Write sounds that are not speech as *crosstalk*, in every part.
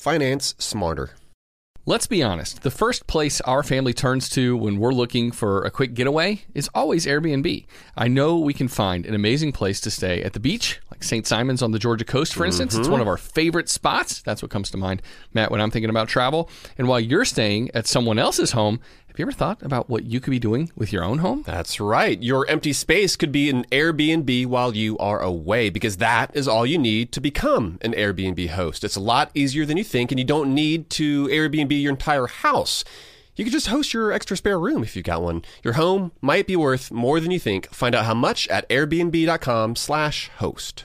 finance smarter. Let's be honest, the first place our family turns to when we're looking for a quick getaway is always Airbnb. I know we can find an amazing place to stay at the beach, like St. Simons on the Georgia coast, for instance. It's mm-hmm. one of our favorite spots. That's what comes to mind, Matt, when I'm thinking about travel. And while you're staying at someone else's home, have you ever thought about what you could be doing with your own home? That's right. Your empty space could be an Airbnb while you are away because that is all you need to become an Airbnb host. It's a lot easier than you think, and you don't need to Airbnb your entire house. You could just host your extra spare room if you've got one. Your home might be worth more than you think. Find out how much at airbnb.com/host.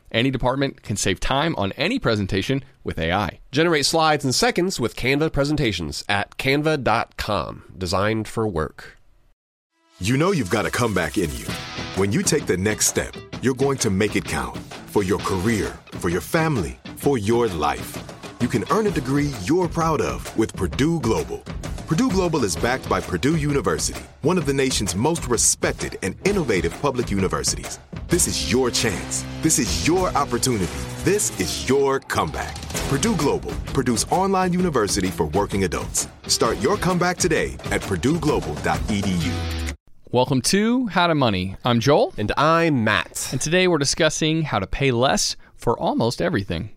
Any department can save time on any presentation with AI. Generate slides in seconds with Canva presentations at canva.com. Designed for work. You know you've got a comeback in you. When you take the next step, you're going to make it count for your career, for your family, for your life. You can earn a degree you're proud of with Purdue Global. Purdue Global is backed by Purdue University, one of the nation's most respected and innovative public universities. This is your chance. This is your opportunity. This is your comeback. Purdue Global, Purdue's online university for working adults. Start your comeback today at purdueglobal.edu. Welcome to How to Money. I'm Joel, And I'm Matt. and today we're discussing how to pay less for almost everything.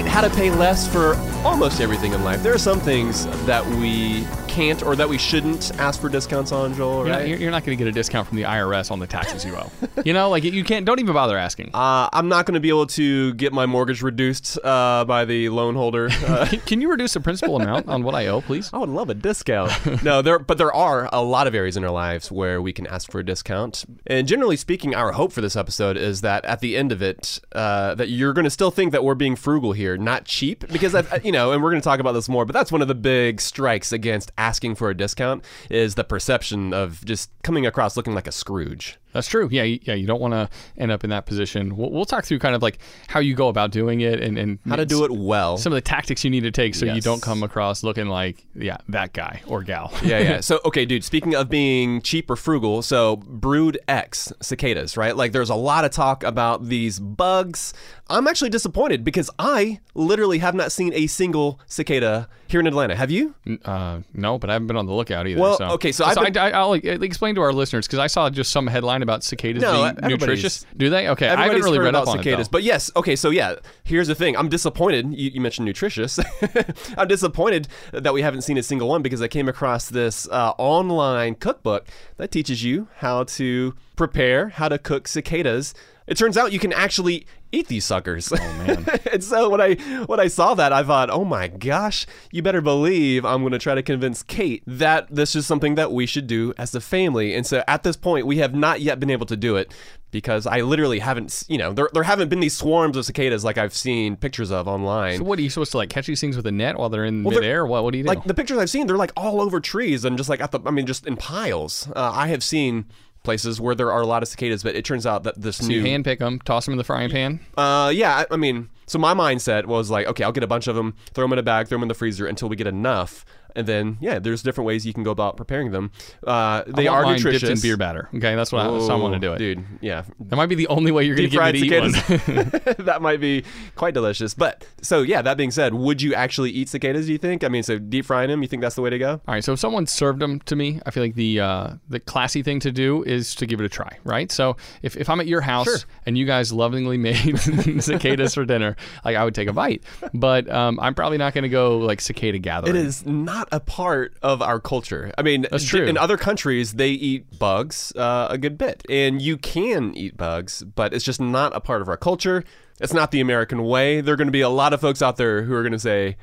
How to pay less for almost everything in life. There are some things that we can't or that we shouldn't ask for discounts on, Joel, right? you're- you're not going to get a discount from the IRS on the taxes you owe. *laughs* you know, like you can't. Don't even bother asking. Uh, I'm not going to be able to get my mortgage reduced uh, by the loan holder. *laughs* Uh, Can, you reduce the principal amount on what I owe, please? I would love a discount. no, there, but there are a lot of areas in our lives where we can ask for a discount. And generally speaking, our hope for this episode is that at the end of it, uh, that you're going to still think that we're being frugal here, not cheap, because you know, and we're going to talk about this more. But that's one of the big strikes against asking for a discount is the perception of just coming across looking like a Scrooge. That's true. Yeah, yeah. You don't want to end up in that position. We'll, we'll talk through kind of like how you go about doing it and, and How to do it well. Some of the tactics you need to take so you don't come across looking like yeah that guy or gal. *laughs* yeah, yeah. So, okay, dude, speaking of being cheap or frugal, so Brood X cicadas, right? Like, there's a lot of talk about these bugs. I'm actually disappointed because I literally have not seen a single cicada here in Atlanta. Have you? Uh, no, but I haven't been on the lookout either. Well, so. okay, so I've been- I, I, will explain to our listeners because I saw just some headline about cicadas No, being nutritious. Do they? Okay, I haven't really read about up on cicadas, it. but yes. Okay, so yeah, here's the thing. I'm disappointed. You, you mentioned nutritious. *laughs* I'm disappointed that we haven't seen a single one because I came across this uh, online cookbook that teaches you how to prepare, how to cook cicadas. It turns out you can actually eat these suckers. Oh man. *laughs* and so when I when I saw that, I thought, oh my gosh, you better believe I'm going to try to convince Kate that this is something that we should do as a family. And so at this point, we have not yet been able to do it because I literally haven't, you know, there, there haven't been these swarms of cicadas like I've seen pictures of online. So what are you supposed to like catch these things with a net while they're in Well, midair? What what do you do? like the pictures I've seen, they're like all over trees and just like at the, I mean, just in piles. Uh, I have seen places where there are a lot of cicadas, but it turns out that this so new you hand pick them, toss them in the frying pan. Uh, yeah, I, I mean, so my mindset was like, okay, I'll get a bunch of them, throw them in a bag, throw them in the freezer until we get enough, and then yeah, there's different ways you can go about preparing them. Uh, they are mine nutritious. dipped in beer batter. Okay, that's what I, that's how I want to do it. dude. Yeah, That might be the only way you're going to get me to eat one. cicadas. *laughs* *laughs* that might be quite delicious. But so yeah, that being said, would you actually eat cicadas? Do you think? I mean, so deep frying them, you think that's the way to go? All right, so if someone served them to me, I feel like the uh, the classy thing to do is to give it a try, right? So if, if I'm at your house Sure. and you guys lovingly made *laughs* cicadas for dinner, like I would take a bite, but um, I'm probably not going to go like cicada gathering. It is not a part of our culture. I mean, That's true. in other countries, they eat bugs uh, a good bit, and you can eat bugs, but it's just not a part of our culture. It's not the American way. There are going to be a lot of folks out there who are going to say,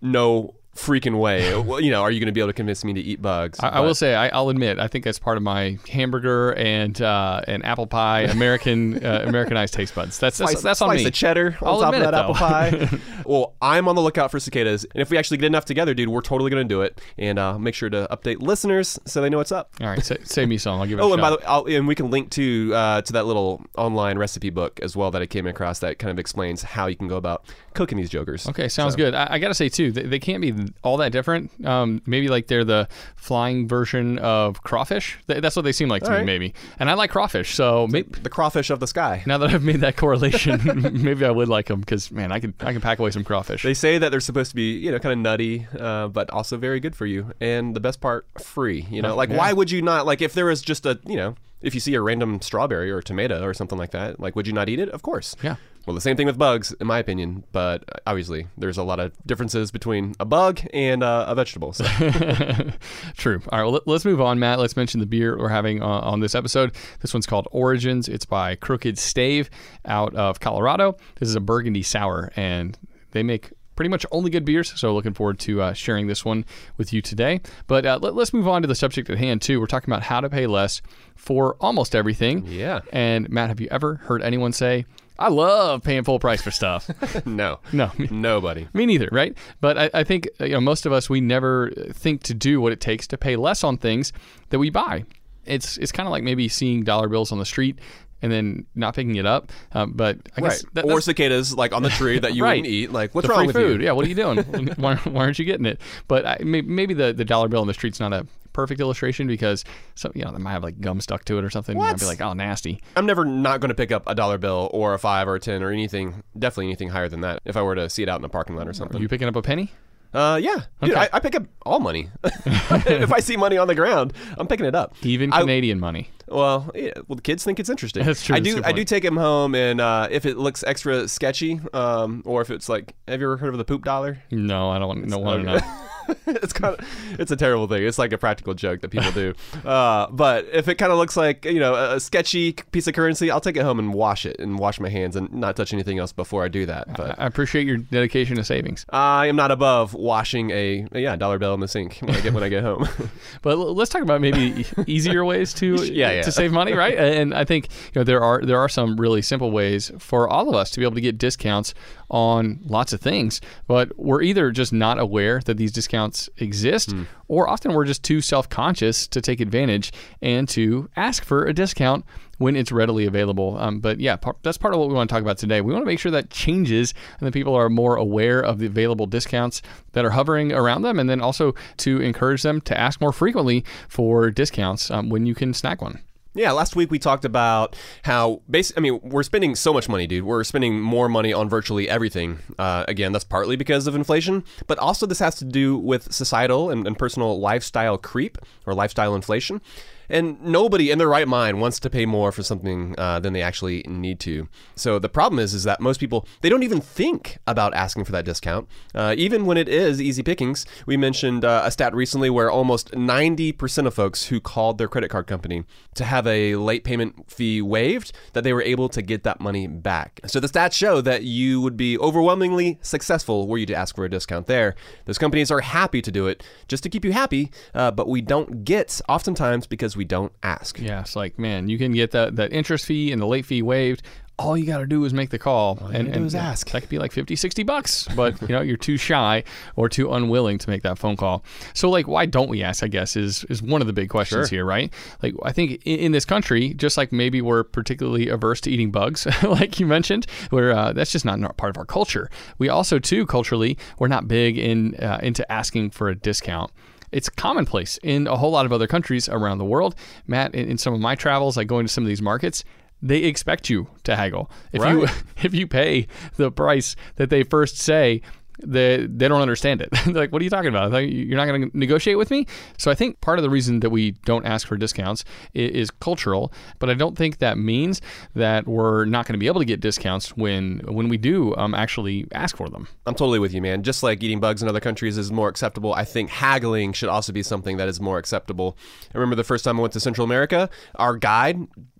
"No freaking way!" *laughs* well, you know, are you going to be able to convince me to eat bugs? I, I will say, I, I'll admit, I think that's part of my hamburger and uh, and apple pie American uh, *laughs* Americanized taste buds. That's that's, slice, that's on me. of cheddar on I'll top of that apple pie. *laughs* well, I'm on the lookout for cicadas, and if we actually get enough together, dude, we're totally going to do it. And uh, make sure to update listeners so they know what's up. All right, sa- save me some. I'll give it. Oh, a and by the way, I'll, and we can link to uh, to that little online recipe book as well that I came across that kind of explains how you can go about cooking these jokers. Okay, sounds So- good. I, I got to say too, they, they can't be all that different. Um, maybe like they're the flying version of crawfish. Th- That's what they seem like to All me, maybe. And I like crawfish, so maybe, The crawfish of the sky. now that I've made that correlation, *laughs* *laughs* maybe I would like them because man, I can I can pack away some crawfish. They say that they're supposed to be, you know, kind of nutty, uh, but also very good for you. And the best part, free. You know, Oh, like yeah. why would you not? Like if there was just a, you know, if you see a random strawberry or tomato or something like that, like would you not eat it? Of course. Yeah. Well, the same thing with bugs, in my opinion. But uh, obviously, there's a lot of differences between a bug and uh, a vegetable. So. *laughs* True. All right, well, let- let's move on, Matt. Let's mention the beer we're having uh, on this episode. This one's called Origins. It's by Crooked Stave out of Colorado. This is a burgundy sour, and they make pretty much only good beers. So looking forward to uh, sharing this one with you today. But uh, let, us move on to the subject at hand, too. We're talking about how to pay less for almost everything. Yeah. And Matt, have you ever heard anyone say, I love paying full price for stuff? *laughs* no. *laughs* no. Nobody. me neither, right? But I, I think you know most of us we never think to do what it takes to pay less on things that we buy. It's it's kind of like maybe seeing dollar bills on the street and then not picking it up. Um, but I Right. guess that, or cicadas like on the tree that you *laughs* Right. wouldn't eat. Like, what's the wrong with food. you? Yeah, what are you doing? why, why aren't you getting it? But I, maybe the, the dollar bill on the street's not a perfect illustration because some you know they might have like gum stuck to it or something. I'd be like, oh, nasty. I'm never not going to pick up a dollar bill or a five or a ten or anything. Definitely anything higher than that. If I were to see it out in a parking lot or something. Are you picking up a penny? Uh, yeah, Dude, Okay. I, I pick up all money. *laughs* if I see money on the ground, I'm picking it up. Even I- Canadian money. Well, yeah, well, the kids think it's interesting. That's true, I do. I do take them home, and uh, if it looks extra sketchy, um, or if it's like, have you ever heard of the poop dollar? No, I don't want, don't want to know. *laughs* it's kind of it's a terrible thing. It's like a practical joke that people do. Uh, but if it kind of looks like you know a, sketchy piece of currency, I'll take it home and wash it and wash my hands and not touch anything else before I do that. But I appreciate your dedication to savings. I am not above washing a, a, yeah dollar bill in the sink when I get when I get home. *laughs* But let's talk about maybe *laughs* easier ways to Yeah, yeah. to save money, right? And I think you know there are there are some really simple ways for all of us to be able to get discounts on lots of things. But we're either just not aware that these discounts exist, Hmm. or often we're just too self conscious to take advantage and to ask for a discount when it's readily available. Um, but yeah, par- that's part of what we want to talk about today. We want to make sure that changes and that people are more aware of the available discounts that are hovering around them, and then also to encourage them to ask more frequently for discounts um, when you can snag one. Yeah, last week we talked about how basic. I mean, we're spending so much money, dude. We're spending more money on virtually everything. Uh, again, that's partly because of inflation, but also this has to do with societal and, and personal lifestyle creep or lifestyle inflation. And nobody in their right mind wants to pay more for something uh, than they actually need to. So the problem is, is that most people they don't even think about asking for that discount, uh, even when it is easy pickings. We mentioned uh, a stat recently where almost 90% of folks who called their credit card company to have a late payment fee waived, that they were able to get that money back. So the stats show that you would be overwhelmingly successful were you to ask for a discount there. Those companies are happy to do it just to keep you happy, uh, but we don't get oftentimes because we don't ask. Yeah, it's like man, you can get that that interest fee and the late fee waived all you got to do is make the call All and, is ask. that could be like 50 60 bucks but you know you're too shy or too unwilling to make that phone call so like why don't we ask i guess is is one of the big questions Sure. here right like i think in, in this country just like maybe we're particularly averse to eating bugs *laughs* like you mentioned where uh, that's just not not part of our culture we also too culturally we're not big in uh, into asking for a discount it's commonplace in a whole lot of other countries around the world. Matt, in, in some of my travels, like going to some of these markets, they expect you to haggle. If you *laughs* if you pay the price that they first say, they they don't understand it. *laughs* They're like, what are you talking about? You're not going to negotiate with me. So I think part of the reason that we don't ask for discounts is, is cultural, but I don't think that means that we're not going to be able to get discounts when when we do um, actually ask for them. I'm totally with you, man. Just like eating bugs in other countries is more acceptable, I think haggling should also be something that is more acceptable. I remember the first time I went to Central America, our guide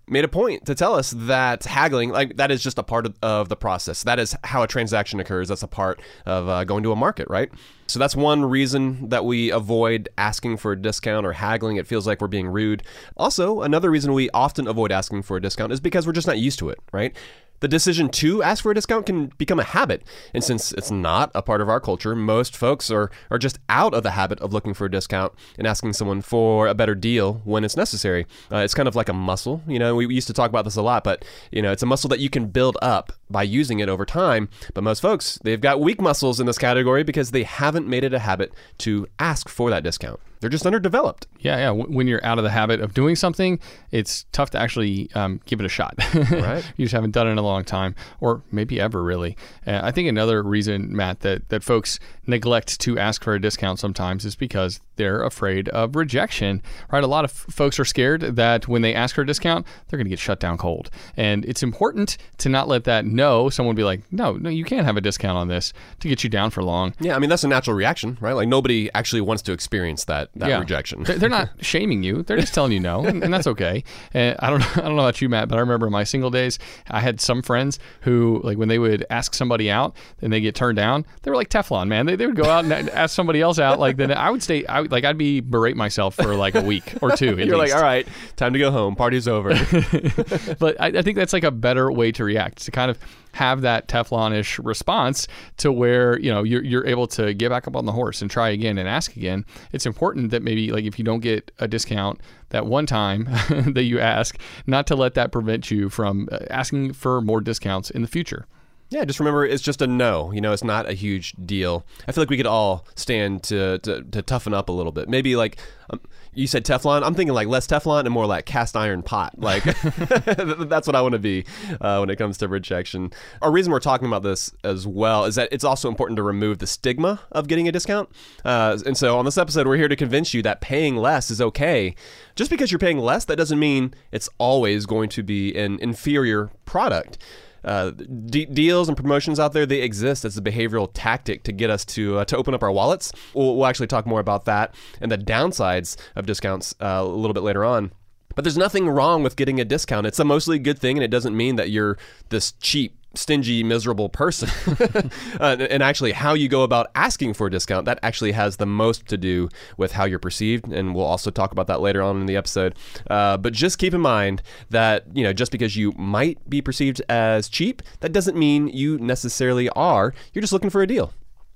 made a point to tell us that haggling, like that is just a part of, of the process. That is how a transaction occurs. That's a part of uh, going to a market, right? So that's one reason that we avoid asking for a discount or haggling. It feels like we're being rude. Also, another reason we often avoid asking for a discount is because we're just not used to it, right? The decision to ask for a discount can become a habit. And since it's not a part of our culture, most folks are, are just out of the habit of looking for a discount and asking someone for a better deal when it's necessary. Uh, it's kind of like a muscle. You know, we used to talk about this a lot, but, you know, it's a muscle that you can build up by using it over time. But most folks, they've got weak muscles in this category because they haven't made it a habit to ask for that discount. They're just underdeveloped. Yeah, yeah. When you're out of the habit of doing something, it's tough to actually um, give it a shot. *laughs* Right. you just haven't done it in a long time, or maybe ever really. Uh, I think another reason, Matt, that that folks neglect to ask for a discount sometimes is because they're afraid of rejection. Right? A lot of f- folks are scared that when they ask for a discount, they're going to get shut down cold, and it's important to not let that no. Someone would be like, no, no, you can't have a discount on this to get you down for long. Yeah, I mean, that's a natural reaction, right? Like nobody actually wants to experience that, that rejection. They're they're not *laughs* shaming you. They're just telling you no, and, and that's okay. And I don't, *laughs* I don't know about you, Matt, but I remember in my single days, I had some friends who, like, when they would ask somebody out and they get turned down, they were like Teflon, man. They, they would go out and ask somebody else out. Like, then I would stay, I would, like, I'd be berate myself for like a week or two. *laughs* You're least. like, all right, time to go home. Party's over. but I, I think that's like a better way to react to kind of have that Teflonish response to where you know you're, you're able to get back up on the horse and try again and ask again. It's important that maybe like if you don't get a discount that one time *laughs* that you ask, not to let that prevent you from uh, asking for more discounts in the future. Yeah, just remember it's just a no. You know, it's not a huge deal. I feel like we could all stand to to, to toughen up a little bit. Maybe like um, you said Teflon. I'm thinking like less Teflon and more like cast iron pot. Like *laughs* *laughs* that's what I want to be uh, when it comes to rejection. Our reason we're talking about this as well is that it's also important to remove the stigma of getting a discount. Uh, and so on this episode, we're here to convince you that paying less is okay. Just because you're paying less, that doesn't mean it's always going to be an inferior product uh, de- deals and promotions out there they exist as a behavioral tactic to get us to uh, to open up our wallets. We'll, we'll actually talk more about that and the downsides of discounts uh, a little bit later on. But there's nothing wrong with getting a discount. It's a mostly good thing, and it doesn't mean that you're this cheap stingy, miserable person. *laughs* uh, and actually, how you go about asking for a discount, that actually has the most to do with how you're perceived. And we'll also talk about that later on in the episode. Uh, but just keep in mind that, you know, just because you might be perceived as cheap, that doesn't mean you necessarily are. You're just looking for a deal.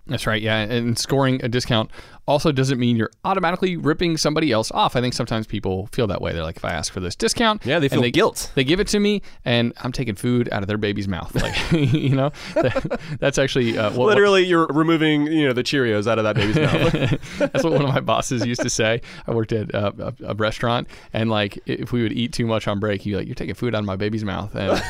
That's right. Yeah. And scoring a discount also doesn't mean you're automatically ripping somebody else off. I think sometimes people feel that way. They're like, if I ask for this discount, Yeah, they feel guilt. They give it to me, and I'm taking food out of their baby's mouth. Like, *laughs* you know, that- that's actually uh, what, what- Literally, you're removing, you know, the Cheerios out of that baby's mouth. *laughs* that's what one of my bosses used to say. I worked at uh, a, a restaurant, and like if we would eat too much on break, he'd be like, "You're taking food out of my baby's mouth," and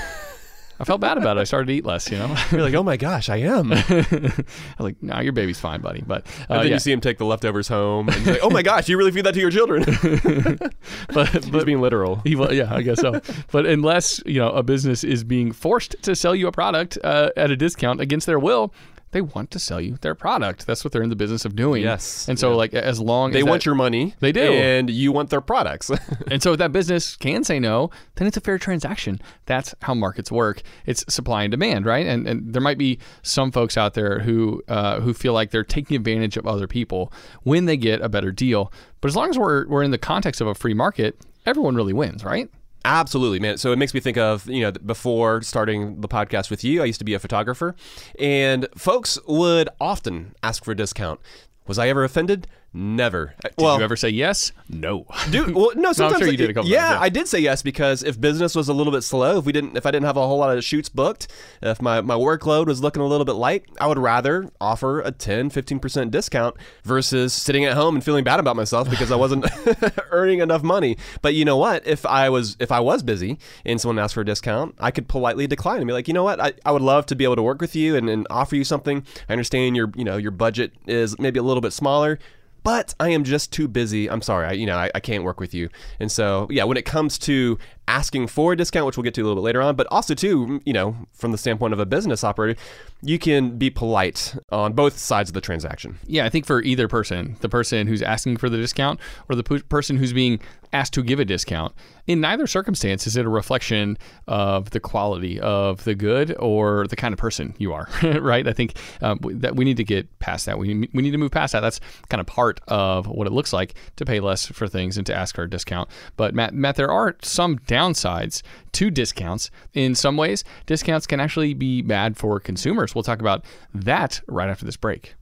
I felt bad about it. I started to eat less. You know, you're like, oh my gosh, I am. *laughs* I was like, "No, your baby's fine, buddy." But uh, then yeah. you see him take the leftovers home. And like, oh my gosh, you really feed that to your children? *laughs* *laughs* but He's but being literal. He, yeah, I guess so. but unless you know a business is being forced to sell you a product uh, at a discount against their will, they want to sell you their product. That's what they're in the business of doing. Yes. And so, Yeah. like, as long as They as want that- your money. They do. And you want their products. *laughs* and so if that business can say no, then it's a fair transaction. That's how markets work. It's supply and demand, right? And and there might be some folks out there who uh, who feel like they're taking advantage of other people when they get a better deal. But as long as we're we're in the context of a free market, everyone really wins, right? Absolutely, man. So it makes me think of, you know, before starting the podcast with you, I used to be a photographer, and folks would often ask for a discount. Was I ever offended? Never. Uh, did you ever say yes? No. *laughs* Dude, well, no. Sometimes sure you did a couple yeah, times, yeah. I did say yes because if business was a little bit slow, if we didn't, if I didn't have a whole lot of shoots booked, if my, my workload was looking a little bit light, I would rather offer a 10, 15% discount versus sitting at home and feeling bad about myself because I wasn't *laughs* *laughs* earning enough money. But you know what? If I was if I was busy and someone asked for a discount, I could politely decline and be like, you know what? I, I would love to be able to work with you and, and offer you something. I understand your you know your budget is maybe a little bit smaller but I am just too busy. I'm sorry, I, you know, I, I can't work with you. And so, yeah, when it comes to asking for a discount, which we'll get to a little bit later on, but also too, you know, from the standpoint of a business operator, you can be polite on both sides of the transaction. Yeah, I think for either person, the person who's asking for the discount or the p- person who's being asked to give a discount, in neither circumstance is it a reflection of the quality of the good or the kind of person you are, *laughs* right? I think um, that we need to get past that. We, we need to move past that. That's kind of part of what it looks like to pay less for things and to ask for a discount. But Matt, Matt, there are some downsides to discounts. In some ways, discounts can actually be bad for consumers. We'll talk about that right after this break.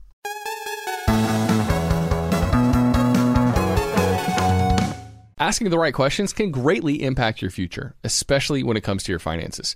Asking the right questions can greatly impact your future, especially when it comes to your finances.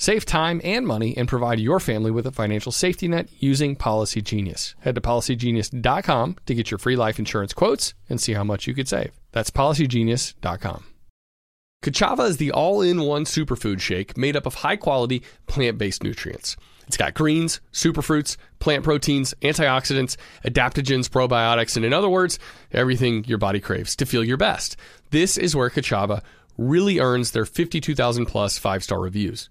Save time and money and provide your family with a financial safety net using Policy Genius. Head to policygenius.com to get your free life insurance quotes and see how much you could save. That's policygenius.com. Kachava is the all in one superfood shake made up of high quality plant based nutrients. It's got greens, superfruits, plant proteins, antioxidants, adaptogens, probiotics, and in other words, everything your body craves to feel your best. This is where Kachava really earns their 52,000 plus five star reviews.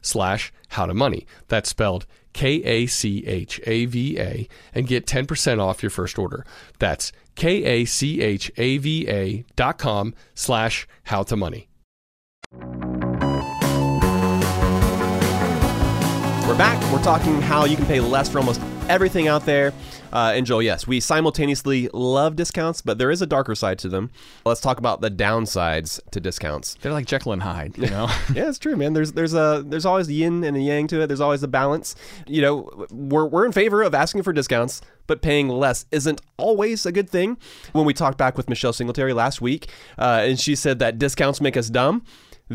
slash how to money. That's spelled K-A-C-H-A-V-A and get 10% off your first order. That's K-A-C-H-A-V-A dot com slash how to money. We're back. We're talking how you can pay less for almost everything out there. Uh, and Joel, yes, we simultaneously love discounts, but there is a darker side to them. Let's talk about the downsides to discounts. They're like Jekyll and Hyde, you know? *laughs* yeah, it's true, man. There's there's a there's always the yin and the yang to it. There's always a balance. You know, we're we're in favor of asking for discounts, but paying less isn't always a good thing. When we talked back with Michelle Singletary last week, uh, and she said that discounts make us dumb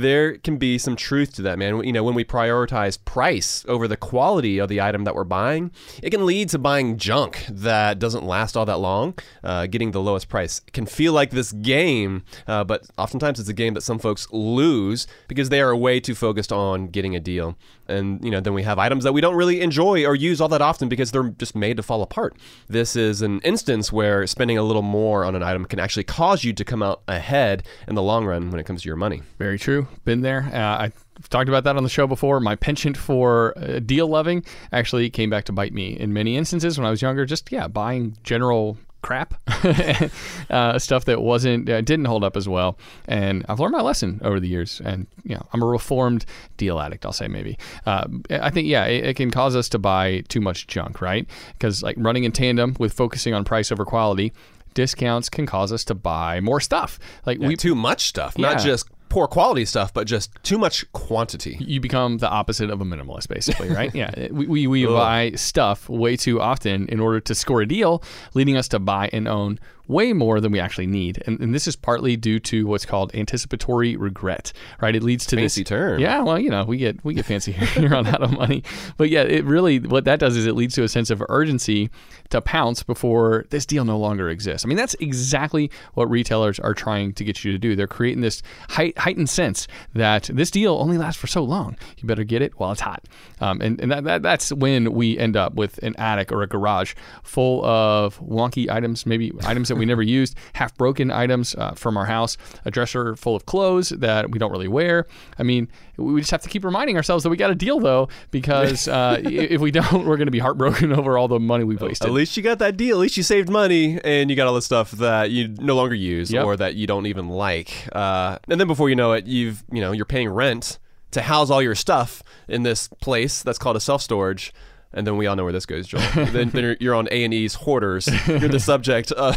there can be some truth to that, man. You know, when we prioritize price over the quality of the item that we're buying, it can lead to buying junk that doesn't last all that long. Uh, getting the lowest price can feel like this game, uh, but oftentimes it's a game that some folks lose because they are way too focused on getting a deal. And you know, then we have items that we don't really enjoy or use all that often because they're just made to fall apart. This is an instance where spending a little more on an item can actually cause you to come out ahead in the long run when it comes to your money. Very true. Been there. Uh, I talked about that on the show before. My penchant for uh, deal loving actually came back to bite me in many instances when I was younger. Just yeah, buying general crap *laughs* uh, stuff that wasn't uh, didn't hold up as well and i've learned my lesson over the years and you know i'm a reformed deal addict i'll say maybe uh, i think yeah it, it, can cause us to buy too much junk right because like running in tandem with focusing on price over quality discounts can cause us to buy more stuff like yeah, we too much stuff yeah. not just poor quality stuff, but just too much quantity. You become the opposite of a minimalist, basically, right? *laughs* yeah. We, we, we buy stuff way too often in order to score a deal, leading us to buy and own way more than we actually need. And, and this is partly due to what's called anticipatory regret, right? It leads to this fancy this term. Yeah, well, you know, we get we get fancy *laughs* here on How to Money, but yeah, it really what that does is it leads to a sense of urgency to pounce before this deal no longer exists. I mean, that's exactly what retailers are trying to get you to do. They're creating this height, heightened sense that this deal only lasts for so long. You better get it while it's hot. Um, and and that, that, that's when we end up with an attic or a garage full of wonky items, maybe items that we never used, half broken items uh, from our house, a dresser full of clothes that we don't really wear. I mean, we just have to keep reminding ourselves that we got a deal though, because *laughs* uh, if we don't, we're going to be heartbroken *laughs* over all the money we've wasted. At least you got that deal. At least you saved money and you got all the stuff that you no longer use yep. or that you don't even like. Uh, and then before you know it, you've you know you're paying rent to house all your stuff in this place that's called a self storage and then we all know where this goes, Joel. *laughs* then, then, you're on A and E's hoarders. You're the subject *laughs* of,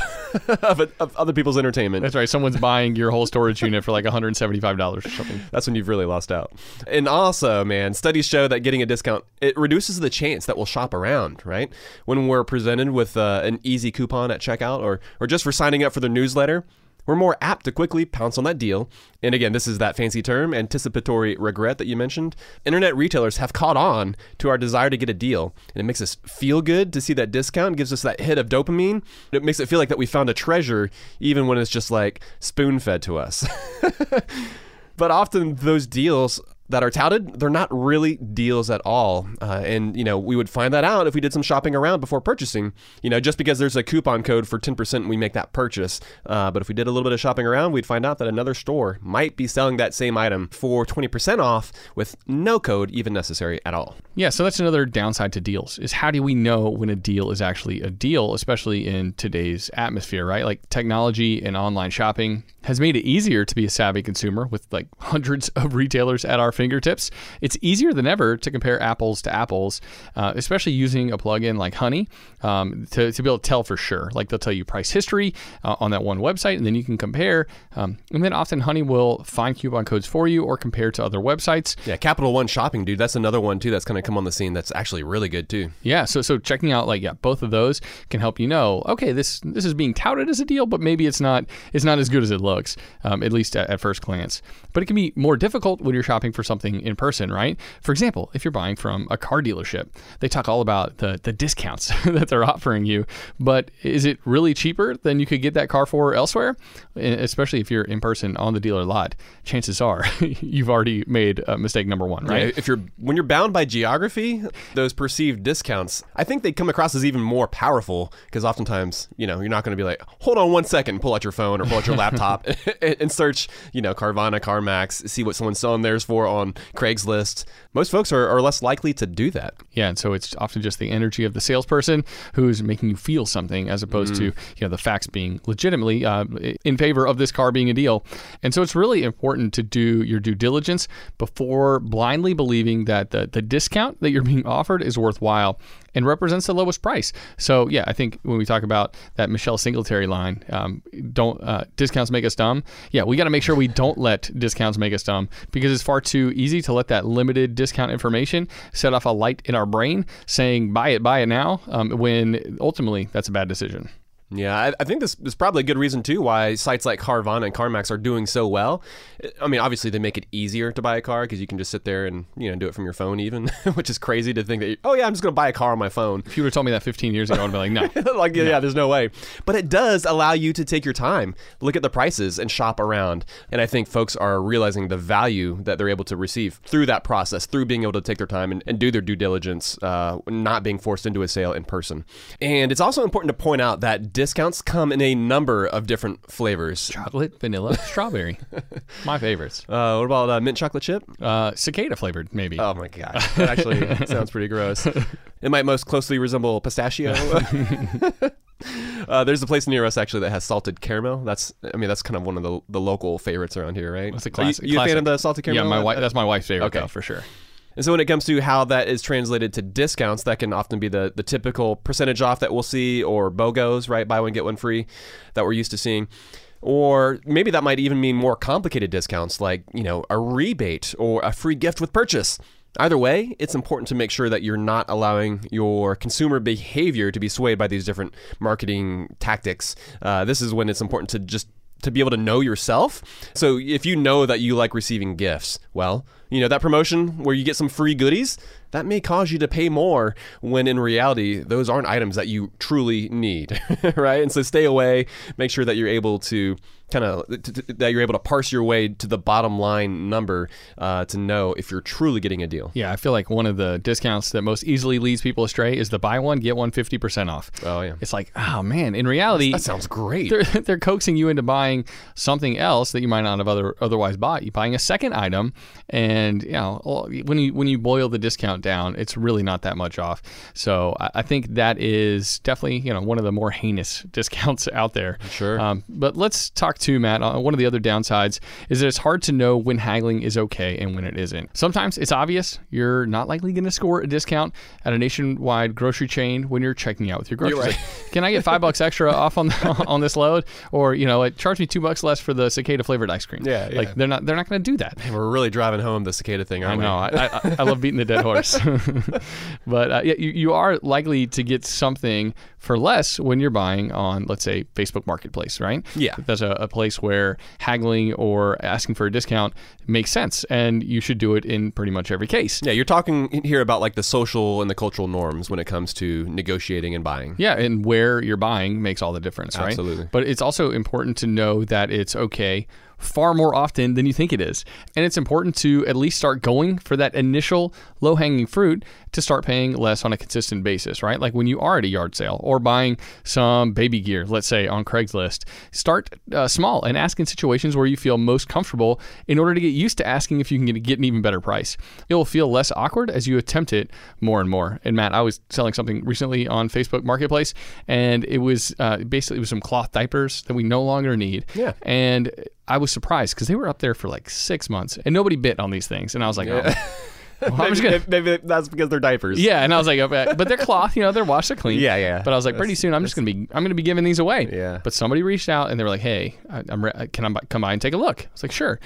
of, other people's entertainment. That's right. Someone's buying your whole storage unit for like 175 dollars or something. That's when you've really lost out. And also, man, studies show that getting a discount it reduces the chance that we'll shop around. Right when we're presented with uh, an easy coupon at checkout, or or just for signing up for the newsletter, we're more apt to quickly pounce on that deal. And again, this is that fancy term, anticipatory regret that you mentioned. Internet retailers have caught on to our desire to get a deal, and it makes us feel good to see that discount, gives us that hit of dopamine. It makes it feel like that we found a treasure, even when it's just like spoon fed to us. *laughs* but often those deals that are touted, they're not really deals at all. Uh, and, you know, we would find that out if we did some shopping around before purchasing. You know, just because there's a coupon code for 10%, we make that purchase. Uh, but if we did a little bit of shopping around, we'd find out that another store might be selling that same item for 20% off with no code even necessary at all. Yeah, so that's another downside to deals is how do we know when a deal is actually a deal, especially in today's atmosphere, right? Like technology and online shopping has made it easier to be a savvy consumer with like hundreds of retailers at our fingertips. It's easier than ever to compare apples to apples, uh, especially using a plugin like Honey um, to, to be able to tell for sure. Like they'll tell you price history uh, on that one website, and then you can compare. Um, and then often Honey will find coupon codes for you or compare to other websites. Yeah, Capital One Shopping, dude. That's another one too that's going to come on the scene. That's actually really good too. Yeah. So so checking out like yeah both of those can help you know okay this this is being touted as a deal, but maybe it's not it's not as good as it looks um, at least at, at first glance. But it can be more difficult when you're shopping for something in person, right? For example, if you're buying from a car dealership, they talk all about the the discounts *laughs* that they're offering you, but is it really cheaper than you could get that car for elsewhere? Especially if you're in person on the dealer lot, chances are *laughs* you've already made uh, mistake number one, right? Right. If you're when you're bound by geography, those perceived discounts, I think they come across as even more powerful because oftentimes, you know, you're not going to be like, hold on one second, pull out your phone or pull out your laptop and, *laughs* and search, you know, Carvana, CarMax, see what someone's selling theirs for on Craigslist. Most folks are, are less likely to do that. Yeah, and so it's often just the energy of the salesperson who's making you feel something, as opposed to you know the facts being legitimately uh, in favor of this car being a deal. And so it's really important to do your due diligence before blindly believing that the the discount that you're being offered is worthwhile and represents the lowest price. So yeah, I think when we talk about that Michelle Singletary line, um, don't uh, discounts make us dumb. Yeah, we got to make sure we don't let discounts make us dumb because it's far too easy to let that limited discount information set off a light in our brain saying buy it, buy it now, um, when ultimately that's a bad decision. Yeah, I, I think this is probably a good reason too why sites like Carvana and CarMax are doing so well. I mean, obviously they make it easier to buy a car because you can just sit there and you know do it from your phone, even, *laughs* which is crazy to think that. Oh yeah, I'm just going to buy a car on my phone. If you would have told me that 15 years ago, I'd be like, no. *laughs* like yeah, yeah, there's no way. But it does allow you to take your time, look at the prices, and shop around. And I think folks are realizing the value that they're able to receive through that process, through being able to take their time and, and do their due diligence, uh, not being forced into a sale in person. And it's also important to point out that discounts come in a number of different flavors. Chocolate, vanilla, *laughs* strawberry. My favorites. Uh, what about uh, mint chocolate chip? Uh, cicada flavored, maybe. Oh my god, that actually *laughs* sounds pretty gross. It might most closely resemble pistachio. *laughs* uh, there's a place near us actually that has salted caramel. That's, I mean, that's kind of one of the, the local favorites around here, right? That's a Are classic- You, you a fan of the salted caramel? yeah, my wife. That's my wife's favorite, Okay. though, for sure. And so when it comes to how that is translated to discounts, that can often be the, the typical percentage off that we'll see, or BOGOs, right? Buy one, get one free that we're used to seeing. Or maybe that might even mean more complicated discounts like, you know, a rebate or a free gift with purchase. Either way, it's important to make sure that you're not allowing your consumer behavior to be swayed by these different marketing tactics. Uh, this is when it's important to just to be able to know yourself. So if you know that you like receiving gifts, well, you know, that promotion where you get some free goodies, that may cause you to pay more when in reality, those aren't items that you truly need, *laughs* right? And so stay away, make sure that you're able to kind of that you're able to parse your way to the bottom line number uh, to know if you're truly getting a deal. Yeah, I feel like one of the discounts that most easily leads people astray is the buy one, get one 50% off. Oh yeah. It's like, oh man, in reality, That sounds great. they're, *laughs* they're coaxing you into buying something else that you might not have other, otherwise bought. You're buying a second item, and you know when you when you boil the discount down, it's really not that much off. So I, I think that is definitely you know one of the more heinous *laughs* discounts out there. Sure. Um, but let's talk to Matt. Uh, one of the other downsides is that it's hard to know when haggling is okay and when it isn't. Sometimes it's obvious you're not likely going to score a discount at a nationwide grocery chain when you're checking out with your groceries. right. Like, Can I get five bucks extra *laughs* off on on this load, or you know, like, charge me two bucks less for the cicada flavored ice cream? Yeah, yeah. Like they're not they're not going to do that. We're really driving home the cicada thing, I aren't know. I, I, I love beating the dead horse. *laughs* but uh, yeah, you, you are likely to get something for less when you're buying on, let's say, Facebook Marketplace, right? Yeah. That's a, a place where haggling or asking for a discount makes sense, and you should do it in pretty much every case. Yeah, you're talking here about like the social and the cultural norms when it comes to negotiating and buying. Yeah, and where you're buying makes all the difference, right? Absolutely. But it's also important to know that it's okay far more often than you think it is. And it's important to at least start going for that initial low hanging fruit to start paying less on a consistent basis, right? Like when you are at a yard sale or buying some baby gear, let's say on Craigslist, start uh, small and ask in situations where you feel most comfortable in order to get used to asking if you can get, get an even better price. It will feel less awkward as you attempt it more and more. And Matt, I was selling something recently on Facebook Marketplace, and it was uh, basically it was some cloth diapers that we no longer need. Yeah. And I was surprised because they were up there for like six months and nobody bit on these things. And I was like, oh. *laughs* Well, I'm just maybe, gonna, maybe that's because they're diapers. yeah, and I was like, oh, okay, but they're *laughs* cloth, you know, they're washed, they're clean. Yeah, yeah. But I was like, pretty soon, I'm just gonna be, I'm gonna be giving these away. Yeah. But somebody reached out and they were like, hey, I, I'm, re- can I come by and take a look? I was like, sure.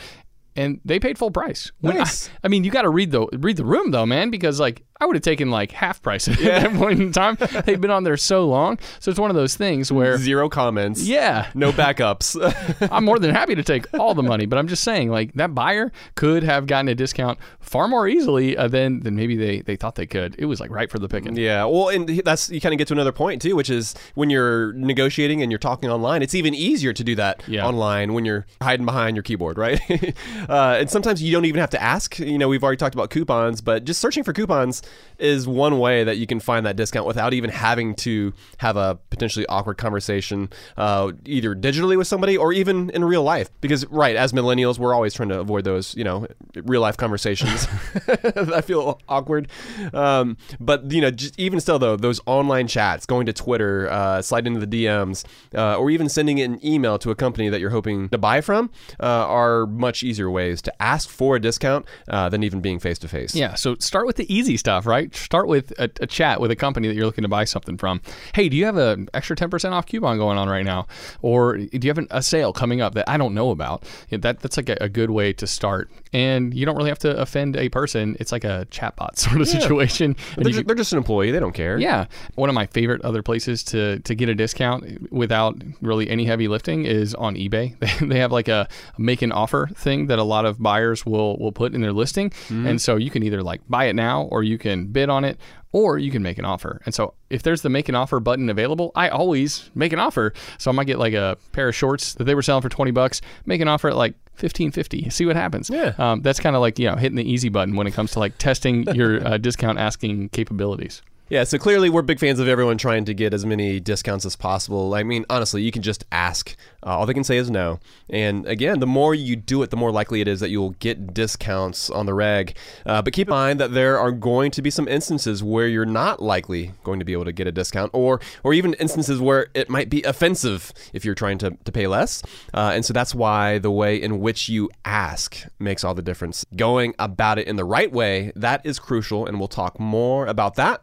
And they paid full price. When I- Nice. I, mean, you got to read the read the room though, man, because like I I would have taken like half price at that point in time. They've been on there so long. So it's one of those things where, Zero comments. yeah, No backups. *laughs* *laughs* I'm more than happy to take all the money, but I'm just saying, like that buyer could have gotten a discount far more easily uh, than than maybe they they thought they could. It was like right for the picking. Yeah, well, and that's you kind of get to another point too, which is when you're negotiating and you're talking online, it's even easier to do that Yeah. online when you're hiding behind your keyboard, right? *laughs* uh, and sometimes you don't even have to ask. You know, we've already talked about coupons, but just searching for coupons is one way that you can find that discount without even having to have a potentially awkward conversation, uh, either digitally with somebody or even in real life. Because, right, as millennials, we're always trying to avoid those, you know, real life conversations. *laughs* *laughs* I feel awkward. Um, but you know, just, even still though, those online chats, going to Twitter, uh, sliding into the DMs, uh, or even sending an email to a company that you're hoping to buy from, uh, are much easier ways to ask for a discount uh, than even being face to face. Yeah, so start with the easy stuff, right? Start with a, a chat with a company that you're looking to buy something from. Hey, do you have an extra 10% off coupon going on right now? Or do you have an, a sale coming up that I don't know about? Yeah, that, that's like a, a good way to start. And you don't really have to offend a person. It's like a chatbot *laughs* sort of situation. And They're, you ju- they're just an employee; they don't care. yeah, one of my favorite other places to to get a discount without really any heavy lifting is on eBay. They, *laughs* they have like a make an offer thing that a lot of buyers will will put in their listing, and so you can either like buy it now or you can bid on it. Or you can make an offer. And so if there's the make an offer button available, I always make an offer. So I might get like a pair of shorts that they were selling for 20 bucks, make an offer at like 1550 see what happens Yeah. um, that's kind of like you know hitting the easy button when it comes to like testing your uh, discount asking capabilities Yeah, so clearly we're big fans of everyone trying to get as many discounts as possible. I mean, honestly, you can just ask. Uh, all they can say is no. And again, the more you do it, the more likely it is that you'll get discounts on the reg. Uh, but keep in mind that there are going to be some instances where you're not likely going to be able to get a discount, or or even instances where it might be offensive if you're trying to, to pay less. Uh, and so that's why the way in which you ask makes all the difference. Going about it in the right way, that is crucial, and we'll talk more about that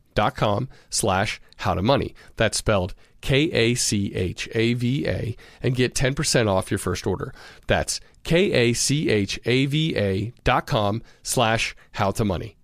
slash how to money. That's spelled K-A-C-H-A-V-A and get 10% off your first order. That's K-A-C-H-A-V-A dot com slash how to money.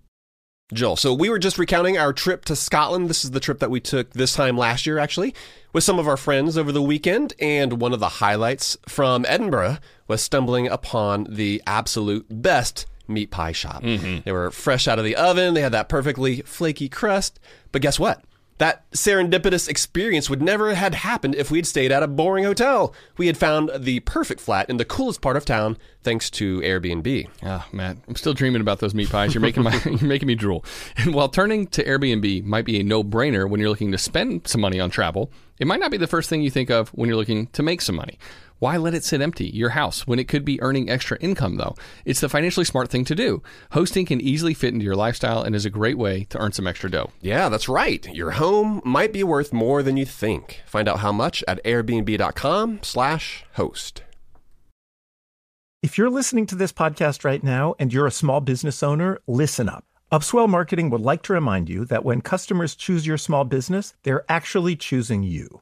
Joel, so we were just recounting our trip to Scotland. This is the trip that we took this time last year, actually, with some of our friends over the weekend. And one of the highlights from Edinburgh was stumbling upon the absolute best meat pie shop. They were fresh out of the oven, they had that perfectly flaky crust. But guess what? That serendipitous experience would never had happened if we'd stayed at a boring hotel. We had found the perfect flat in the coolest part of town thanks to Airbnb. Ah, Matt, I'm still dreaming about those meat pies. You're making my *laughs* you're making me drool. And while turning to Airbnb might be a no-brainer when you're looking to spend some money on travel, it might not be the first thing you think of when you're looking to make some money. Why let it sit empty, your house, when it could be earning extra income, though? It's the financially smart thing to do. Hosting can easily fit into your lifestyle and is a great way to earn some extra dough. Yeah, that's right. Your home might be worth more than you think. Find out how much at airbnb.com/slash host. If you're listening to this podcast right now and you're a small business owner, listen up. Upswell Marketing would like to remind you that when customers choose your small business, they're actually choosing you.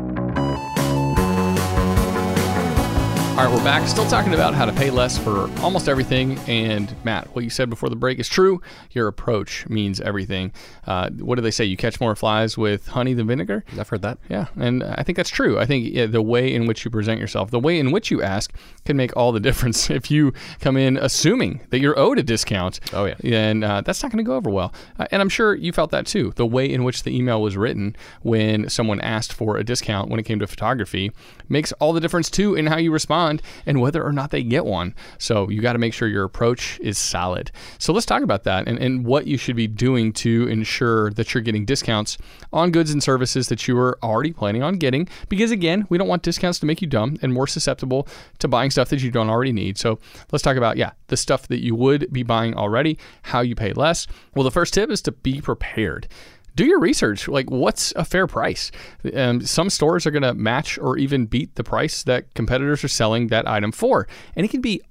All right, we're back. Still talking about how to pay less for almost everything. And Matt, what you said before the break is true. Your approach means everything. Uh, what do they say? You catch more flies with honey than vinegar? I've heard that. Yeah, and I think that's true. I think yeah, the way in which you present yourself, the way in which you ask, can make all the *laughs* difference. If you come in assuming that you're owed a discount, Oh, yeah. then uh, that's not going to go over well. Uh, and I'm sure you felt that too. The way in which the email was written when someone asked for a discount when it came to photography makes all the difference too in how you respond and whether or not they get one. So you got to make sure your approach is solid. So let's talk about that and, and what you should be doing to ensure that you're getting discounts on goods and services that you are already planning on getting. Because again, we don't want discounts to make you dumb and more susceptible to buying stuff that you don't already need. So let's talk about, yeah, the stuff that you would be buying already, how you pay less. Well, the first tip is to be prepared do your research. Like, what's a fair price? Um, some stores are going to match or even beat the price that competitors are selling that item for. And it can be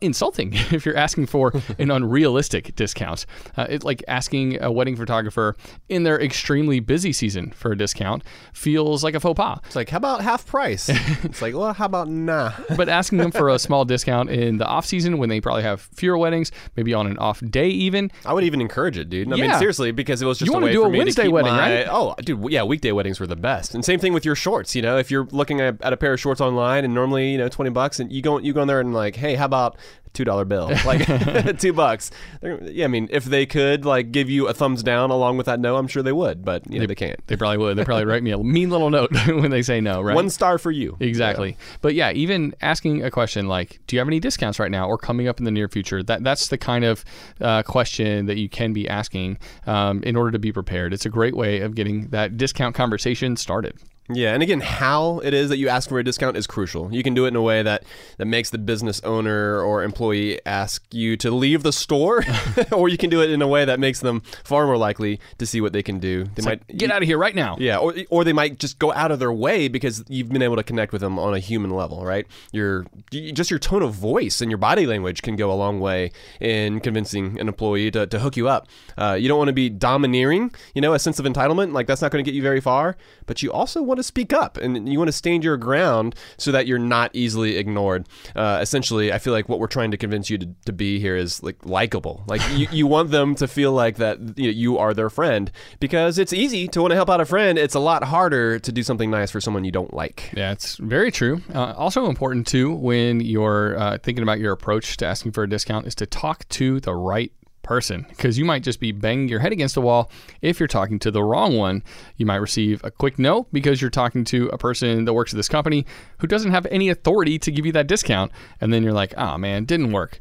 insulting *laughs* if you're asking for *laughs* an unrealistic discount. Uh, it's like asking a wedding photographer in their extremely busy season for a discount feels like a faux pas. It's like, how about half price? *laughs* it's like, well, how about nah? But asking them for a small discount in the off season when they probably have fewer weddings, maybe on an off day even, I would even encourage it, dude. I mean, seriously, because it was just You a way do for a me Wednesday to keep wedding, my- right? Oh, dude, yeah, weekday weddings were the best. And same thing with your shorts. You know, if you're looking at, at a pair of shorts online and normally you know twenty bucks, and you go you go in there and like, hey, how about two dollar bill, *laughs* like *laughs* two bucks? They're- Yeah, I mean, if they could like give you a thumbs down along with that no, I'm sure they would, but you know, they, can't. they probably would. They probably write me a *laughs* mean little note when they say no, right? One star for you. Exactly. But yeah, even asking a question like, "Do you have any discounts right now or coming up in the near future?" That that's the kind of uh, question that you can be asking um, in order to be prepared. It's a great way of getting that discount conversation started. Yeah, and again, how it is that you ask for a discount is crucial. You can do it in a way that, that makes the business owner or employee ask you to leave the store, *laughs* or you can do it in a way that makes them far more likely to see what they can do. They might Get out of here right now. yeah, or, or they might just go out of their way because you've been able to connect with them on a human level, right? Your just your tone of voice and your body language can go a long way in convincing an employee to, to hook you up. Uh, you don't want to be domineering, you know, a sense of entitlement, like that's not going to get you very far. But you also want to speak up and you want to stand your ground so that you're not easily ignored. Uh, essentially, I feel like what we're trying to convince you to, to be here is like likable. Like you, you want them to feel like that you, know, you are their friend because it's easy to want to help out a friend. It's a lot harder to do something nice for someone you don't like. Yeah, it's very true. Uh, also important too when you're uh, thinking about your approach to asking for a discount is to talk to the right person because you might just be banging your head against the wall if you're talking to the wrong one you might receive a quick no because you're talking to a person that works at this company who doesn't have any authority to give you that discount and then you're like oh man didn't work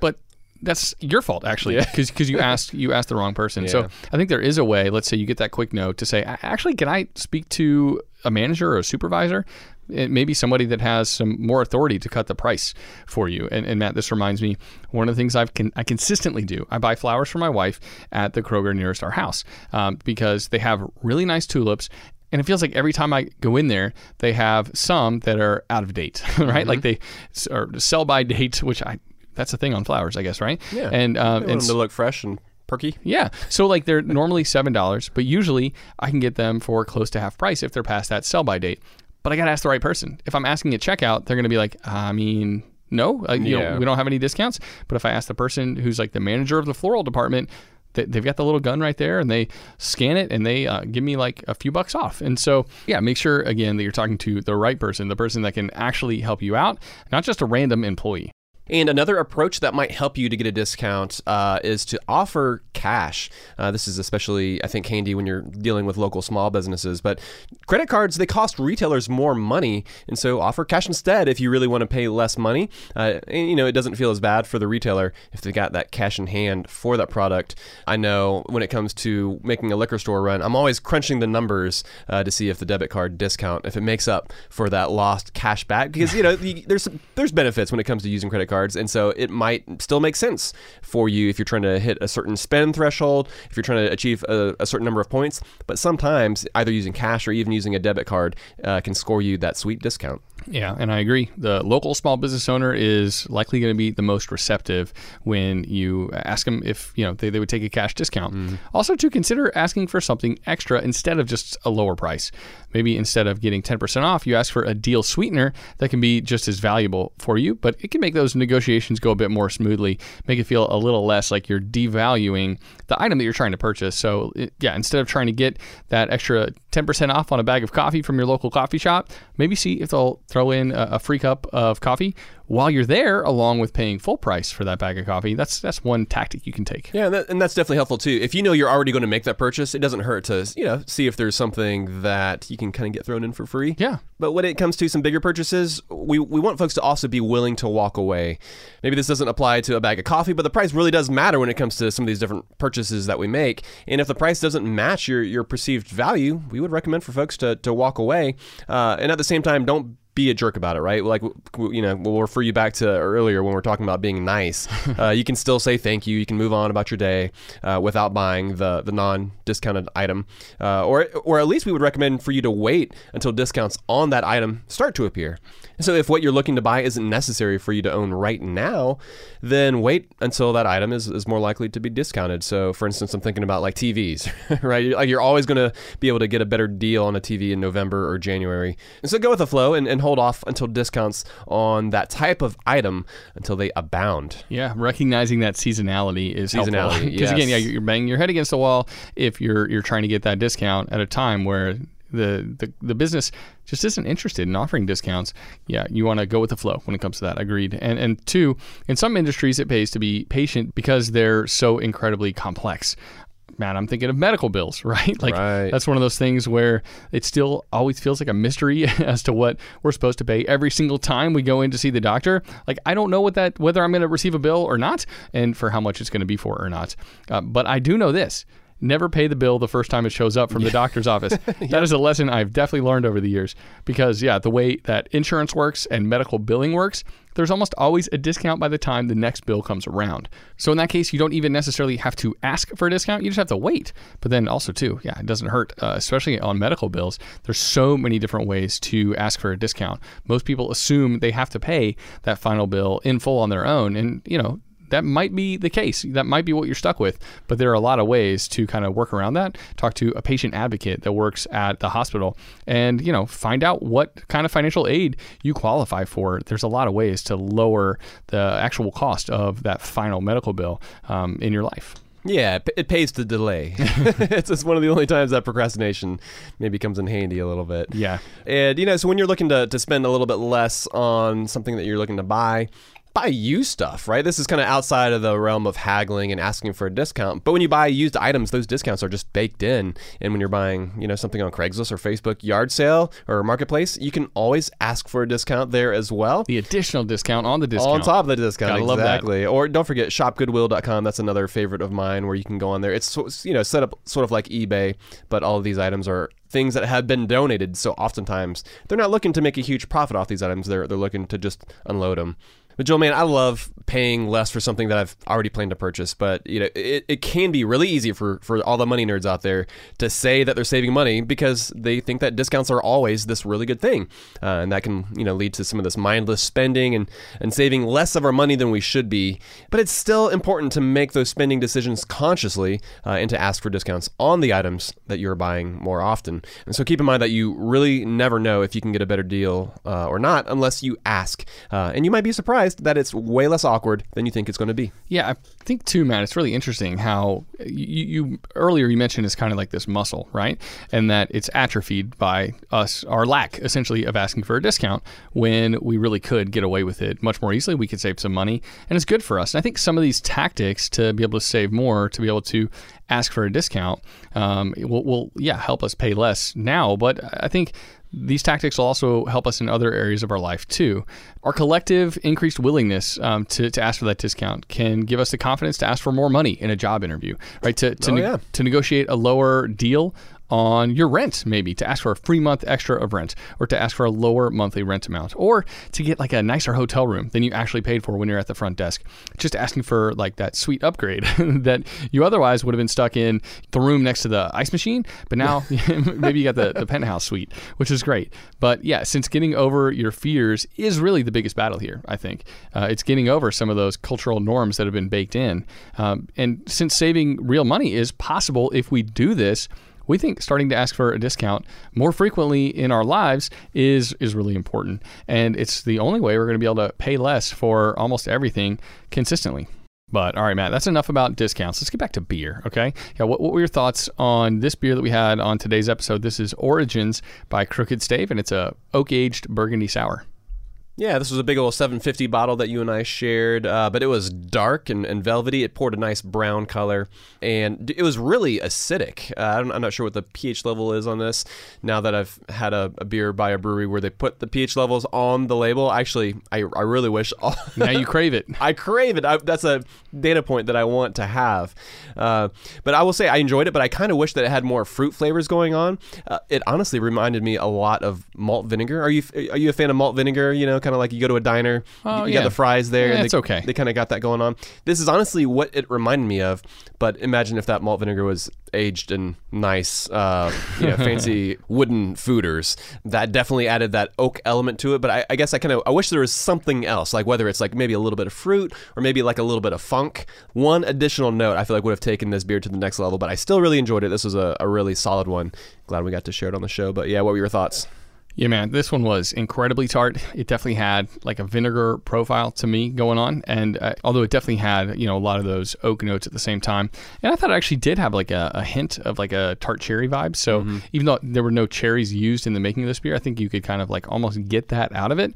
but that's your fault actually because you asked you asked the wrong person Yeah. so I think there is a way. Let's say you get that quick note to say, actually, can I speak to a manager or a supervisor? It maybe somebody that has some more authority to cut the price for you. And, and Matt, this reminds me one of the things I've can I consistently do. I buy flowers for my wife at the Kroger nearest our house um, because they have really nice tulips. And it feels like every time I go in there, they have some that are out of date, *laughs* right? Like they are sell by date, which I that's a thing on flowers, I guess, right? Yeah. And um, and to look fresh and perky. yeah. So like they're normally seven dollars, but usually I can get them for close to half price if they're past that sell by date. But I got to ask the right person. If I'm asking at checkout, they're going to be like, I mean, no, uh, you Yeah. know, we don't have any discounts. But if I ask the person who's like the manager of the floral department, they, they've got the little gun right there and they scan it and they uh, give me like a few bucks off. And so, yeah, make sure again that you're talking to the right person, the person that can actually help you out, not just a random employee. And another approach that might help you to get a discount uh, is to offer cash. Uh, this is especially, I think, handy when you're dealing with local small businesses. But credit cards, they cost retailers more money. And so offer cash instead if you really want to pay less money. Uh, and, you know, it doesn't feel as bad for the retailer if they got that cash in hand for that product. I know when it comes to making a liquor store run, I'm always crunching the numbers uh, to see if the debit card discount, if it makes up for that lost cash back. Because, you know, *laughs* there's, there's benefits when it comes to using credit cards. And so it might still make sense for you if you're trying to hit a certain spend threshold, if you're trying to achieve a, a certain number of points. But sometimes either using cash or even using a debit card uh, can score you that sweet discount. Yeah, and I agree. The local small business owner is likely going to be the most receptive when you ask them if you know they, they would take a cash discount. Also, to consider asking for something extra instead of just a lower price. Maybe instead of getting 10% off, you ask for a deal sweetener that can be just as valuable for you, but it can make those negotiations go a bit more smoothly, make it feel a little less like you're devaluing the item that you're trying to purchase. So, it, yeah, instead of trying to get that extra 10% off on a bag of coffee from your local coffee shop, maybe see if they'll throw in a, a free cup of coffee while you're there, along with paying full price for that bag of coffee. That's that's one tactic you can take. Yeah, and, that, and that's definitely helpful too. If you know you're already going to make that purchase, it doesn't hurt to you know see if there's something that you can kind of get thrown in for free. Yeah. But when it comes to some bigger purchases, we, we want folks to also be willing to walk away. Maybe this doesn't apply to a bag of coffee, but the price really does matter when it comes to some of these different purchases that we make. And if the price doesn't match your, your perceived value, we would recommend for folks to, to walk away. Uh, and at the same time, don't be a jerk about it, right? Like, you know, we'll refer you back to earlier when we're talking about being nice. *laughs* uh, you can still say thank you. You can move on about your day uh, without buying the the non discounted item, uh, or or at least we would recommend for you to wait until discounts on that item start to appear. So if what you're looking to buy isn't necessary for you to own right now, then wait until that item is, is more likely to be discounted. So for instance, I'm thinking about like TVs, *laughs* right? Like you're always going to be able to get a better deal on a TV in November or January. And so go with the flow and, and hold off until discounts on that type of item until they abound. Yeah, recognizing that seasonality is Seasonality, *laughs* Because again, yeah, you're banging your head against the wall if you're you're trying to get that discount at a time where the the, the business just isn't interested in offering discounts. Yeah, you want to go with the flow when it comes to that. Agreed. And and two, in some industries, it pays to be patient because they're so incredibly complex. Man, I'm thinking of medical bills, *laughs* right? Like Right. that's one of those things where it still always feels like a mystery *laughs* as to what we're supposed to pay every single time we go in to see the doctor. Like I don't know what that whether I'm going to receive a bill or not, and for how much it's going to be for or not. Uh, but I do know this. Never pay the bill the first time it shows up from the doctor's office. *laughs* That is a lesson I've definitely learned over the years because, yeah, the way that insurance works and medical billing works, there's almost always a discount by the time the next bill comes around. So in that case, you don't even necessarily have to ask for a discount. You just have to wait. But then also too, yeah, it doesn't hurt, uh, especially on medical bills. There's so many different ways to ask for a discount. Most people assume they have to pay that final bill in full on their own, and you know that might be the case. That might be what you're stuck with. But there are a lot of ways to kind of work around that. Talk to a patient advocate that works at the hospital and, you know, find out what kind of financial aid you qualify for. There's a lot of ways to lower the actual cost of that final medical bill um, in your life. Yeah, it, pays to delay. *laughs* it's just one of the only times that procrastination maybe comes in handy a little bit. Yeah. And, you know, so when you're looking to, to spend a little bit less on something that you're looking to buy, buy used stuff, right? This is kind of outside of the realm of haggling and asking for a discount. But when you buy used items, those discounts are just baked in. And when you're buying, you know, something on Craigslist or Facebook yard sale or marketplace, you can always ask for a discount there as well. The additional discount on the discount. On top of the discount, Gotta love that. exactly. Or don't forget shopgoodwill.com. That's another favorite of mine where you can go on there. It's you know set up sort of like eBay, but all of these items are things that have been donated. So oftentimes they're not looking to make a huge profit off these items. They're they're looking to just unload them. But Joel, man, I love paying less for something that I've already planned to purchase. But you know, it, it can be really easy for for all the money nerds out there to say that they're saving money because they think that discounts are always this really good thing, uh, and that can you know lead to some of this mindless spending and and saving less of our money than we should be. But it's still important to make those spending decisions consciously uh, and to ask for discounts on the items that you're buying more often. And so keep in mind that you really never know if you can get a better deal uh, or not unless you ask, uh, and you might be surprised that it's way less awkward than you think it's going to be. Yeah, I think too, Matt. It's really interesting how you, you earlier you mentioned it's kind of like this muscle, right? And that it's atrophied by us, our lack essentially of asking for a discount when we really could get away with it much more easily. We could save some money, and it's good for us. And I think some of these tactics to be able to save more, to be able to ask for a discount, um, will, will yeah help us pay less now. But I think these tactics will also help us in other areas of our life too. Our collective increased willingness um, to, to ask for that discount can give us the confidence to ask for more money in a job interview, right? To, to, Oh, ne- yeah. to negotiate a lower deal on your rent, maybe to ask for a free month extra of rent, or to ask for a lower monthly rent amount, or to get like a nicer hotel room than you actually paid for when you're at the front desk. Just asking for like that sweet upgrade *laughs* that you otherwise would have been stuck in the room next to the ice machine, but now *laughs* *laughs* maybe you got the, the penthouse suite, which is great. But yeah, since getting over your fears is really the biggest battle here, I think. Uh, it's getting over some of those cultural norms that have been baked in. Um, and since saving real money is possible if we do this, we think starting to ask for a discount more frequently in our lives is is really important. And it's the only way we're going to be able to pay less for almost everything consistently. But all right matt that's enough about discounts. Let's get back to beer okay? Yeah what, what were your thoughts on this beer that we had on today's episode? This is origins by crooked stave and it's a oak aged burgundy sour Yeah, this was a big old 750 bottle that you and I shared, uh, but it was dark and, and velvety. It poured a nice brown color, and it was really acidic. Uh, I'm, I'm not sure what the pH level is on this. Now that I've had a, a beer by a brewery where they put the pH levels on the label, actually, I, I really wish. All, *laughs* now you crave it I crave it. I, that's a data point that I want to have. Uh, but I will say I enjoyed it, but I kind of wish that it had more fruit flavors going on. Uh, it honestly reminded me a lot of malt vinegar. Are you are you a fan of malt vinegar? You know, kind of like you go to a diner, Oh, you yeah. got the fries there. Yeah, and it's they, okay. They kind of got that going on. This is honestly what it reminded me of. But imagine if that malt vinegar was aged in nice, uh, you know, *laughs* fancy wooden foeders. That definitely added that oak element to it. But I, I guess I kind of I wish there was something else, like whether it's like maybe a little bit of fruit or maybe like a little bit of funk. One additional note I feel like would have taken this beer to the next level. But I still really enjoyed it. This was a, a really solid one. Glad we got to share it on the show. But yeah, what were your thoughts? Yeah, man, this one was incredibly tart. It definitely had like a vinegar profile to me going on, and uh, although it definitely had you know a lot of those oak notes at the same time, and I thought it actually did have like a, a hint of like a tart cherry vibe. So even though there were no cherries used in the making of this beer, I think you could kind of like almost get that out of it.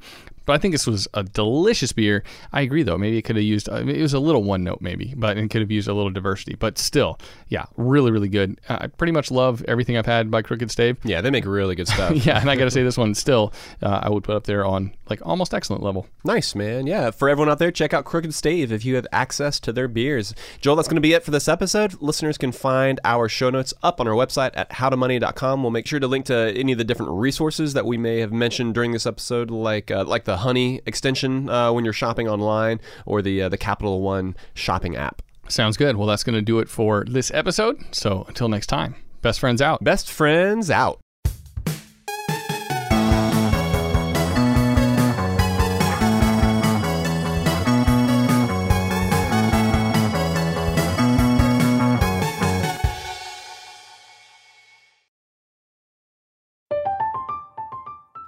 But I think this was a delicious beer. I agree, though. Maybe it could have used, uh, it was a little one note, maybe, but it could have used a little diversity. But still, yeah, really, really good. I pretty much love everything I've had by Crooked Stave. Yeah, they make really good stuff. *laughs* Yeah, and I got to say, this one still, uh, I would put up there on like almost excellent level. Nice, man. Yeah, for everyone out there, check out Crooked Stave if you have access to their beers. Joel, that's going to be it for this episode. Listeners can find our show notes up on our website at howtomoney.com. We'll make sure to link to any of the different resources that we may have mentioned during this episode, like uh, like the Honey extension uh, when you're shopping online or the uh, the Capital One shopping app. Sounds good. Well, that's going to do it for this episode. So until next time, best friends out. Best friends out.